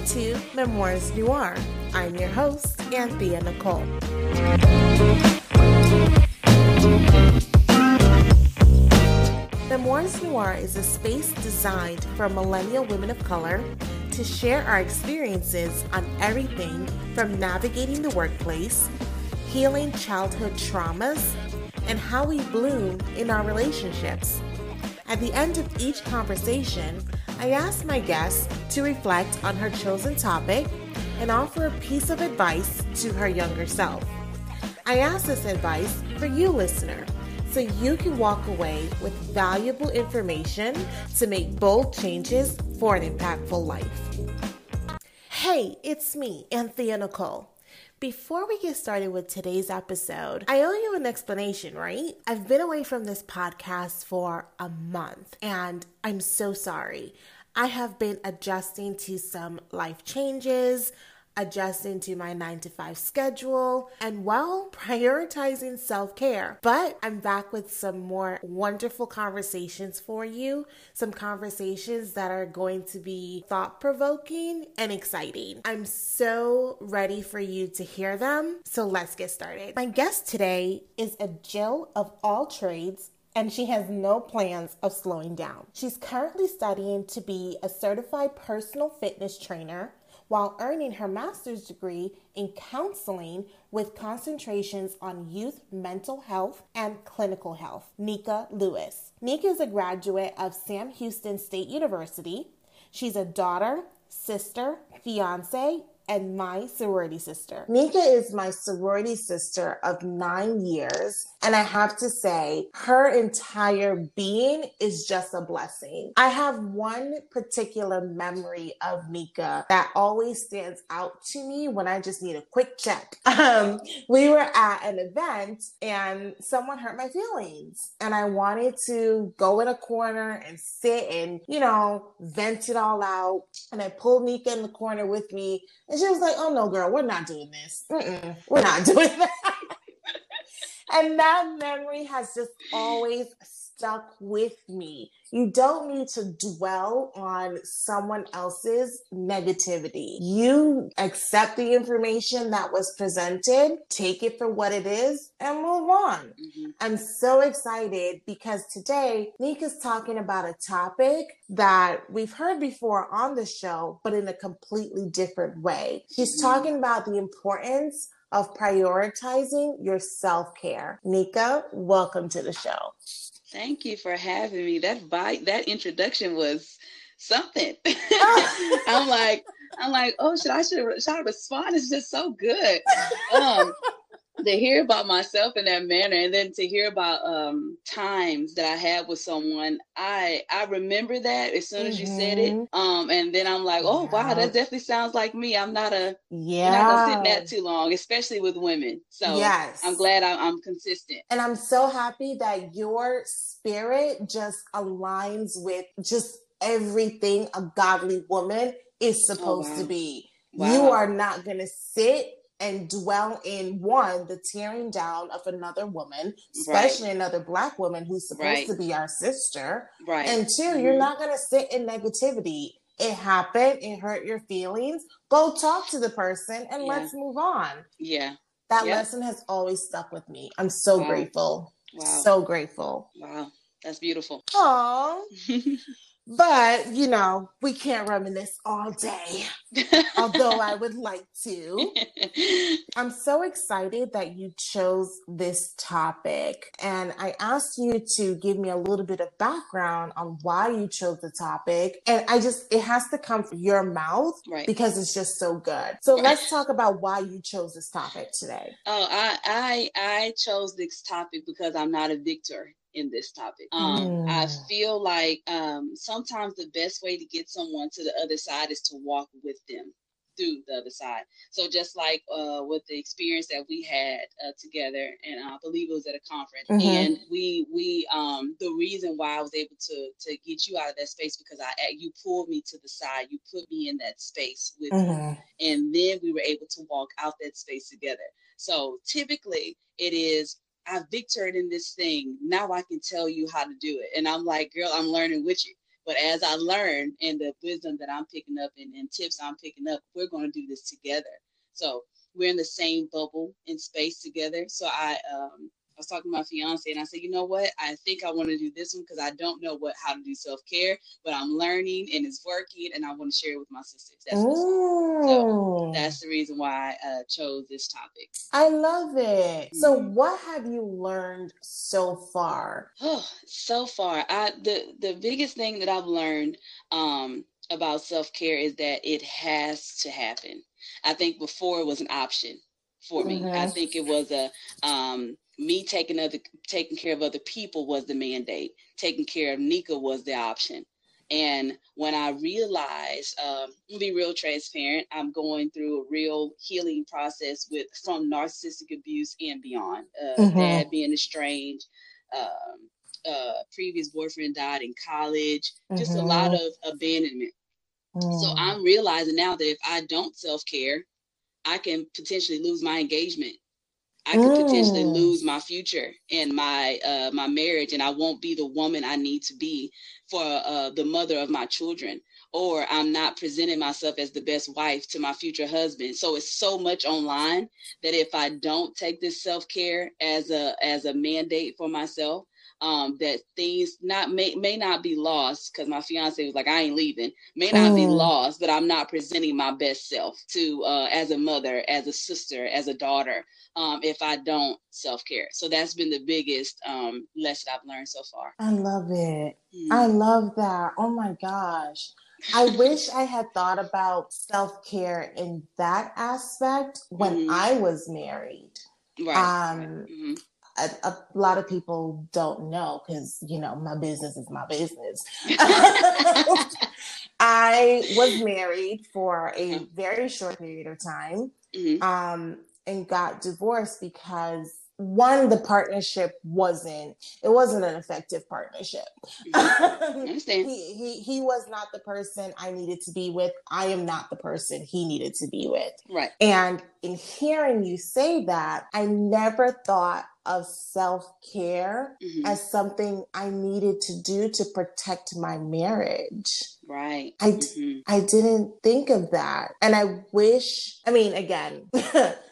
Welcome to Memoirs Noir. I'm your host, Anthea Nicole. Memoirs Noir is a space designed for millennial women of color to share our experiences on everything from navigating the workplace, healing childhood traumas, and how we bloom in our relationships. At the end of each conversation, I ask my guest to reflect on her chosen topic and offer a piece of advice to her younger self. I ask this advice for you, listener, so you can walk away with valuable information to make bold changes for an impactful life. Hey, it's me, Anthea Nicole. Before we get started with today's episode, I owe you an explanation, right? I've been away from this podcast for a month and I'm so sorry. I have been adjusting to some life changes, adjusting to my nine to five schedule, and well, prioritizing self care. But I'm back with some more wonderful conversations for you, some conversations that are going to be thought provoking and exciting. I'm so ready for you to hear them. So let's get started. My guest today is a Jill of all trades and she has no plans of slowing down. She's currently studying to be a certified personal fitness trainer while earning her master's degree in counseling with concentrations on youth mental health and clinical health. Neeka Lewis. Neeka is a graduate of Sam Houston State University. She's a daughter, sister, fiance, and my sorority sister. Neeka is my sorority sister of nine years. And I have to say, her entire being is just a blessing. I have one particular memory of Neeka that always stands out to me when I just need a quick check. Um, we were at an event and someone hurt my feelings. And I wanted to go in a corner and sit and, you know, vent it all out. And I pulled Neeka in the corner with me and she was like, oh no, girl, we're not doing this. Mm-mm, we're not doing that. And that memory has just always stuck with me. You don't need to dwell on someone else's negativity. You accept the information that was presented, take it for what it is, and move on. Mm-hmm. I'm so excited because today Neeka's talking about a topic that we've heard before on the show, but in a completely different way. She's mm-hmm. talking about the importance of prioritizing your self care. Neeka, welcome to the show. Thank you for having me. That bite, that introduction was something. I'm like, I'm like, oh, should I should, should I respond? It's just so good. Um, to hear about myself in that manner and then to hear about um, times that I had with someone, I I remember that as soon as mm-hmm. you said it. Mm-hmm. Um, and then I'm like, oh wow, that definitely sounds like me. I'm not a yeah, not gonna sit in that too long, especially with women. So yes, I'm glad I'm, I'm consistent. And I'm so happy that your spirit just aligns with just everything a godly woman is oh, supposed oh, wow. to be. Wow. You are not going to sit and dwell in one the tearing down of another woman especially right. another black woman who's supposed right. to be our sister. Right. And 2 you mm-hmm. you're not going to sit in negativity. It happened. It hurt your feelings. Go talk to the person and yeah. let's move on. Yeah. That lesson has always stuck with me. I'm so wow. grateful. Wow. So grateful. Wow. That's beautiful. Oh But, you know, we can't reminisce all day, although I would like to. I'm so excited that you chose this topic. And I asked you to give me a little bit of background on why you chose the topic. And I just, it has to come from your mouth right. because it's just so good. So let's talk about why you chose this topic today. Oh, I, I, I chose this topic because I'm not a victor in this topic. Um, mm. I feel like um, sometimes the best way to get someone to the other side is to walk with them through the other side. So just like uh, with the experience that we had uh, together, and I believe it was at a conference, mm-hmm. and we we um, the reason why I was able to to get you out of that space because I you pulled me to the side, you put me in that space with mm-hmm. you, and then we were able to walk out that space together. So typically it is I victored in this thing. Now I can tell you how to do it. And I'm like, girl, I'm learning with you But as I learn and the wisdom that I'm picking up and, and tips I'm picking up, we're going to do this together. So we're in the same bubble in space together. So I um, was talking to my fiance and I said, you know what? I think I want to do this one because I don't know what how to do self care, but I'm learning and it's working, and I want to share it with my sisters. That's so that's the reason why I uh, chose this topic. I love it. Mm-hmm. So, what have you learned so far? Oh, so far, I the the biggest thing that I've learned um, about self care is that it has to happen. I think before it was an option for me. Mm-hmm. I think it was a um, me taking other taking care of other people was the mandate. Taking care of Neeka was the option. And when I realized, um, be real transparent, I'm going through a real healing process with from narcissistic abuse and beyond. Uh, mm-hmm. Dad being estranged, um, uh, previous boyfriend died in college, mm-hmm. just a mm-hmm. lot of abandonment. Mm. So I'm realizing now that if I don't self care, I can potentially lose my engagement I could mm. potentially lose my future and my uh, my marriage, and I won't be the woman I need to be for uh, the mother of my children. Or I'm not presenting myself as the best wife to my future husband. So it's so much online that if I don't take this self care as a as a mandate for myself, um, that things not may may not be lost because my fiance was like, I ain't leaving. May not mm. be lost, but I'm not presenting my best self to uh, as a mother, as a sister, as a daughter. Um, if I don't self care, so that's been the biggest um, lesson I've learned so far. I love it. Mm. I love that. Oh my gosh. I wish I had thought about self care in that aspect when mm-hmm. I was married. Right. Um, mm-hmm a, a, lot of people don't know because you know my business is my business. I was married for a very short period of time, mm-hmm. um, and got divorced because one the partnership wasn't it wasn't an effective partnership. He, he he was not the person i needed to be with. I am not the person he needed to be with. Right. And in hearing you say that i never thought of self-care mm-hmm. as something i needed to do to protect my marriage. Right. I mm-hmm. i didn't think of that. And i wish i mean again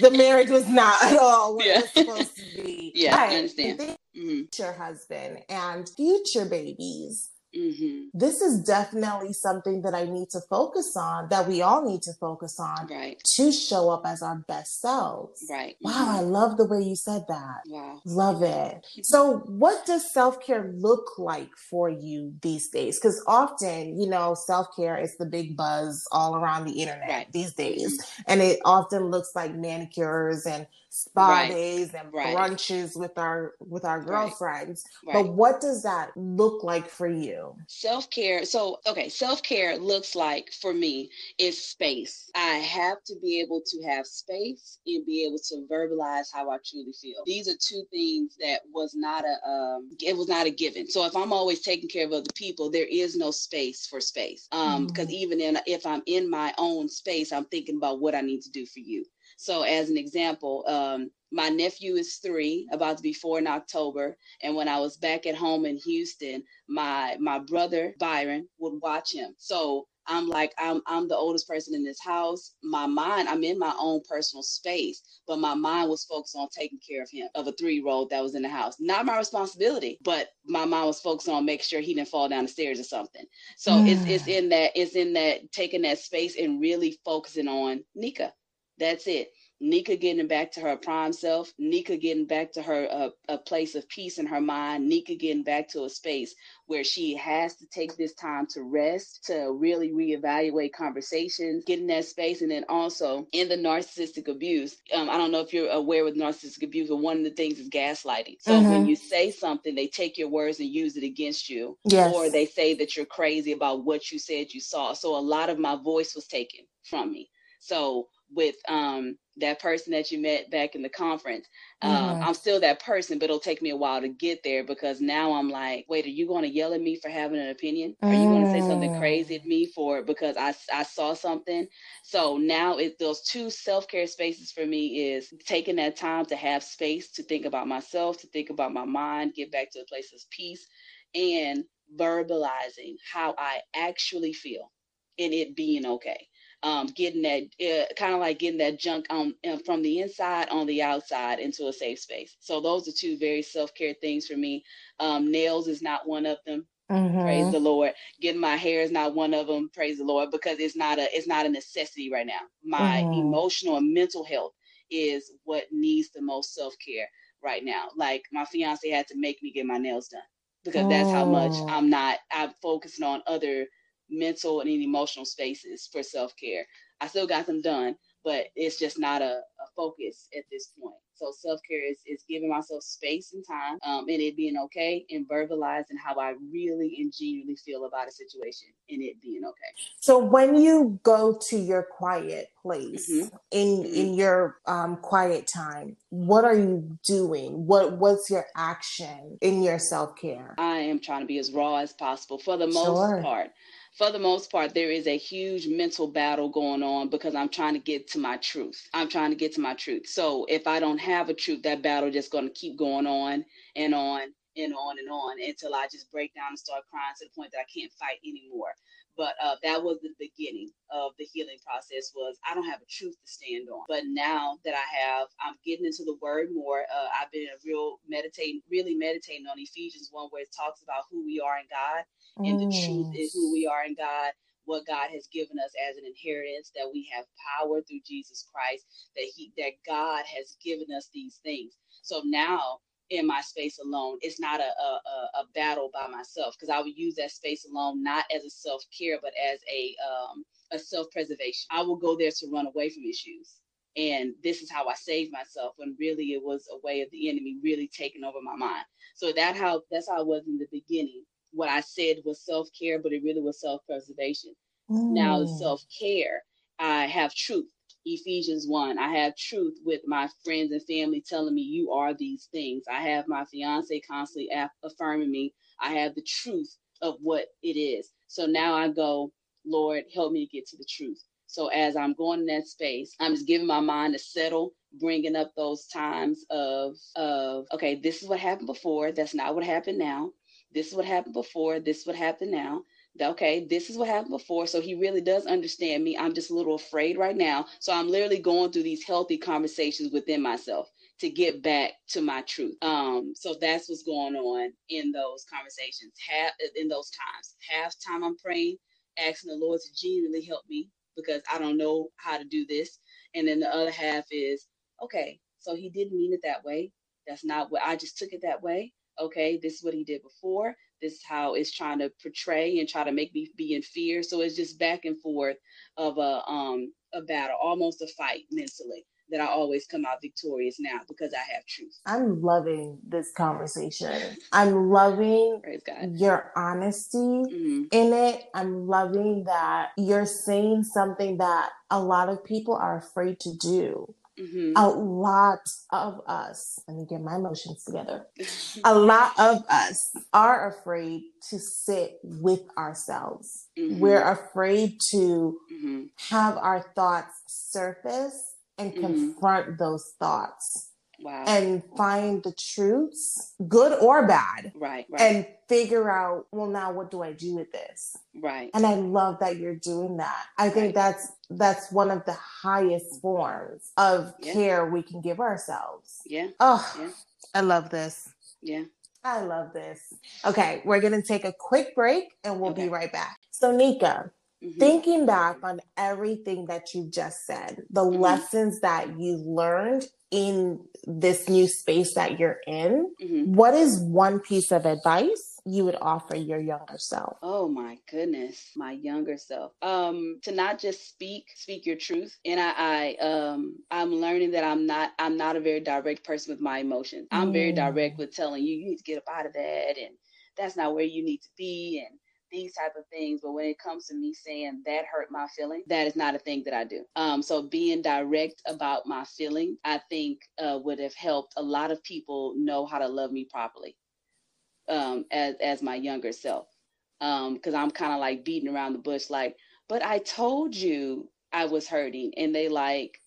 the marriage was not at all what yeah. it was supposed to be. Yeah, I understand. Mm-hmm. Future husband and future babies Mm-hmm. This is definitely something that I need to focus on, that we all need to focus on right. to show up as our best selves. Right. Wow, mm-hmm. I love the way you said that. Wow. Love it. Mm-hmm. So, what does self care look like for you these days? Because often, you know, self care is the big buzz all around the internet right. these days. Mm-hmm. And it often looks like manicures and spa right. days and right. brunches with our with our girlfriends right. but what does that look like for you self-care so okay self-care looks like for me is space i have to be able to have space and be able to verbalize how i truly feel these are two things that was not a um it was not a given so if i'm always taking care of other people there is no space for space um because mm. even in if i'm in my own space i'm thinking about what i need to do for you so, as an example, um, my nephew is three, about to be four in October. And when I was back at home in Houston, my my brother Byron would watch him. So I'm like, I'm I'm the oldest person in this house. My mind, I'm in my own personal space, but my mind was focused on taking care of him, of a three-year-old that was in the house. Not my responsibility, but my mind was focused on making sure he didn't fall down the stairs or something. So mm. it's it's in that it's in that taking that space and really focusing on Neeka. That's it. Neeka getting back to her prime self, Neeka getting back to her uh, a place of peace in her mind, Neeka getting back to a space where she has to take this time to rest, to really reevaluate conversations, get in that space, and then also in the narcissistic abuse. Um, I don't know if you're aware with narcissistic abuse, but one of the things is gaslighting. So mm-hmm. when you say something, they take your words and use it against you, yes. or they say that you're crazy about what you said you saw. So a lot of my voice was taken from me. So with um, that person that you met back in the conference. Um, mm-hmm. I'm still that person, but it'll take me a while to get there because now I'm like, wait, are you going to yell at me for having an opinion? Are you going to say something mm. crazy at me for because I, I saw something? So now it those two self care spaces for me is taking that time to have space to think about myself, to think about my mind, get back to a place of peace, and verbalizing how I actually feel and it being okay. Um, getting that uh, kind of like getting that junk on uh, from the inside on the outside into a safe space. So those are two very self care things for me. Um, nails is not one of them. Mm-hmm. Praise the Lord. Getting my hair is not one of them. Praise the Lord, because it's not a it's not a necessity right now. My mm-hmm. emotional and mental health is what needs the most self care right now. Like my fiance had to make me get my nails done because that's how much oh. I'm not. I'm focusing on other mental and emotional spaces for self care. I still got them done, but it's just not a, a focus at this point. So self care is, is giving myself space and time, um, and it being okay, and verbalizing how I really and genuinely feel about a situation, and it being okay. So when you go to your quiet place mm-hmm. in mm-hmm. in your um, quiet time, what are you doing? What what's your action in your self care? I am trying to be as raw as possible for the most sure. part for the most part, there is a huge mental battle going on because I'm trying to get to my truth. I'm trying to get to my truth. So if I don't have a truth, that battle just going to keep going on and on and on and on until I just break down and start crying to the point that I can't fight anymore. But uh, that was the beginning of the healing process. Was I don't have a truth to stand on. But now that I have, I'm getting into the Word more. Uh, I've been a real meditating, really meditating on Ephesians one, where it talks about who we are in God, and the truth is who we are in God what God has given us as an inheritance, that we have power through Jesus Christ, that He that God has given us these things. So now in my space alone. It's not a, a, a battle by myself because I would use that space alone not as a self care, but as a um, a self preservation. I will go there to run away from issues. And this is how I saved myself when really it was a way of the enemy really taking over my mind. So that how that's how I was in the beginning. What I said was self care, but it really was self preservation. Mm. Now self care, I have truth. Ephesians 1. I have truth with my friends and family telling me you are these things. I have my fiance constantly affirming me. I have the truth of what it is. So now I go, Lord, help me to get to the truth. So as I'm going in that space, I'm just giving my mind to settle, bringing up those times of of okay, this is what happened before. That's not what happened now. This is what happened before. This is what happened now okay, this is what happened before. So he really does understand me. I'm just a little afraid right now. So I'm literally going through these healthy conversations within myself to get back to my truth. Um, so that's what's going on in those conversations. Half in those times. Half time I'm praying, asking the Lord to genuinely help me because I don't know how to do this. And then the other half is, okay, so he didn't mean it that way. That's not what I just took it that way okay, this is what he did before. This is how it's trying to portray and try to make me be in fear. So it's just back and forth of a um a battle, almost a fight mentally that I always come out victorious now because I have truth. I'm loving this conversation. I'm loving your honesty mm-hmm. in it. I'm loving that you're saying something that a lot of people are afraid to do. Mm-hmm. A lot of us, let me get my emotions together. a lot of us are afraid to sit with ourselves. Mm-hmm. We're afraid to mm-hmm. have our thoughts surface and mm-hmm. confront those thoughts wow. and find the truths, good or bad. Right, right. And figure out, well, now what do I do with this? Right. And I love that you're doing that. I think that's that's one of the highest forms of yeah. care we can give ourselves. Yeah. Oh, yeah. I love this. Yeah. I love this. Okay, we're going to take a quick break and we'll okay. be right back. So, Neeka, Mm-hmm. Thinking back on everything that you just said, the mm-hmm. lessons that you learned in this new space that you're in, mm-hmm. what is one piece of advice you would offer your younger self? Oh my goodness, my younger self. Um, to not just speak, speak your truth. And I, I um I'm learning that I'm not I'm not a very direct person with my emotions. I'm mm. very direct with telling you you need to get up out of that and that's not where you need to be and these type of things but when it comes to me saying that hurt my feeling that is not a thing that i do. Um, so being direct about my feeling i think uh, would have helped a lot of people know how to love me properly um, as, as my younger self. Because um, i'm kind of like beating around the bush like but i told you i was hurting and they like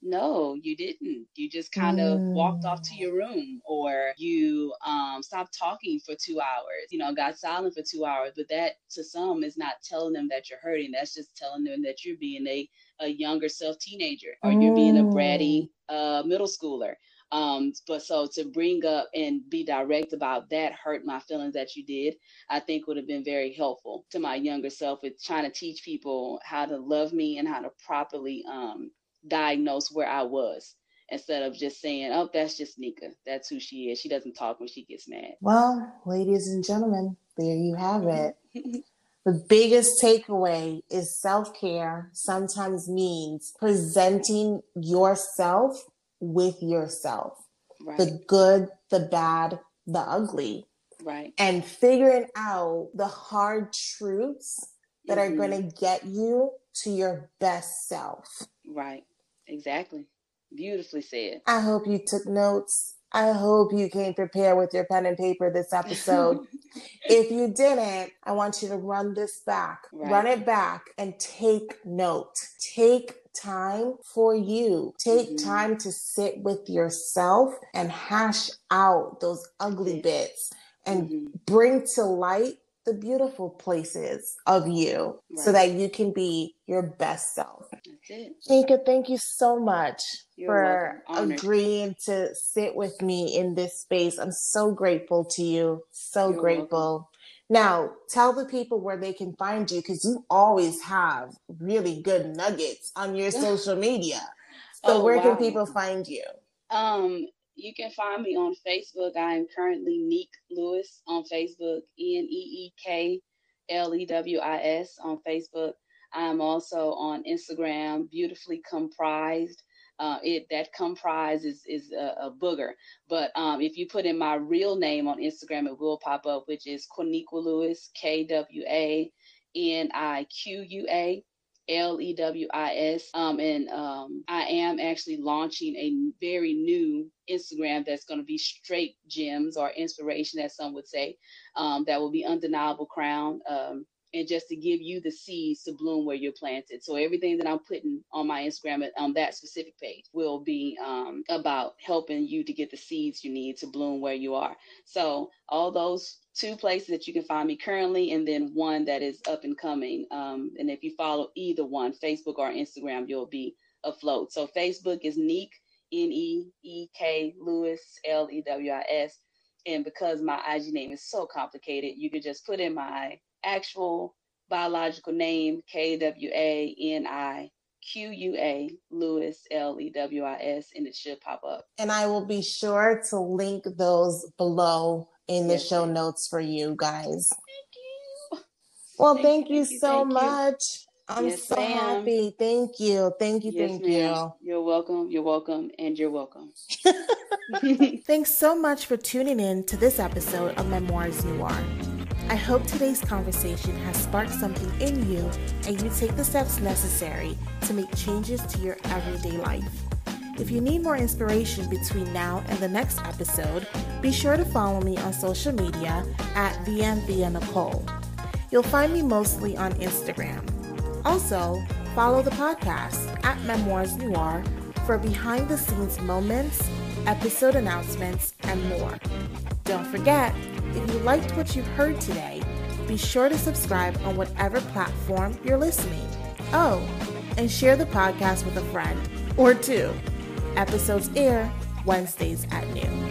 no, you didn't. You just kind of mm. walked off to your room or you um, stopped talking for two hours, you know, got silent for two hours. But that to some is not telling them that you're hurting. That's just telling them that you're being a, a younger self teenager or mm. you're being a bratty mm. uh, middle schooler. Um, but so to bring up and be direct about that hurt my feelings that you did, I think would have been very helpful to my younger self with trying to teach people how to love me and how to properly um, diagnose where I was instead of just saying, oh, that's just Neeka. That's who she is. She doesn't talk when she gets mad. Well, ladies and gentlemen, there you have it. the biggest takeaway is self care sometimes means presenting yourself with yourself right. the good, the bad, the ugly. Right. And figuring out the hard truths that mm-hmm. are going to get you to your best self. Right. Exactly. Beautifully said. I hope you took notes. I hope you came prepared with your pen and paper this episode. if you didn't, I want you to run this back, right. run it back, and take note. Take time for you. Take mm-hmm. time to sit with yourself and hash out those ugly bits and mm-hmm. bring to light the beautiful places of you right. so that you can be your best self. It. Neeka, thank you so much You're for agreeing to sit with me in this space. I'm so grateful to you. So You're grateful. Welcome. Now, tell the people where they can find you because you always have really good nuggets on your social media. So, oh, where wow. can people find you? Um, you can find me on Facebook. I am currently Neek Lewis on Facebook, N E E K L E W I S on Facebook. I'm also on Instagram, beautifully comprised. Uh, it that comprise is is a, a booger, but um, if you put in my real name on Instagram, it will pop up, which is Kwaniqua Lewis, K W A N I Q U A. L E W I S. Um, and um, I am actually launching a very new Instagram that's going to be straight gems or inspiration, as some would say. Um, that will be undeniable crown. Um, and just to give you the seeds to bloom where you're planted. So everything that I'm putting on my Instagram on that specific page will be um, about helping you to get the seeds you need to bloom where you are. So all those two places that you can find me currently, and then one that is up and coming. Um, and if you follow either one, Facebook or Instagram, you'll be afloat. So Facebook is Neek N E E K Lewis L E W I S. And because my IG name is so complicated, you could just put in my actual biological name, K W A N I Q U A Lewis L E W I S, and it should pop up. And I will be sure to link those below in the yes, show notes for you guys. Thank you. Well, thank, thank you, you so thank much. You. I'm yes, so ma'am. happy. Thank you. Thank you. Yes, thank ma'am. you. You're welcome. You're welcome. And you're welcome. Thanks so much for tuning in to this episode of Memoirs Noir. I hope today's conversation has sparked something in you and you take the steps necessary to make changes to your everyday life. If you need more inspiration between now and the next episode, be sure to follow me on social media at VMVia Nicole. You'll find me mostly on Instagram. Also, follow the podcast at Memoirs Noir for behind the scenes moments, episode announcements, and more. Don't forget, if you liked what you've heard today, be sure to subscribe on whatever platform you're listening. Oh, and share the podcast with a friend or two. Episodes air Wednesdays at noon.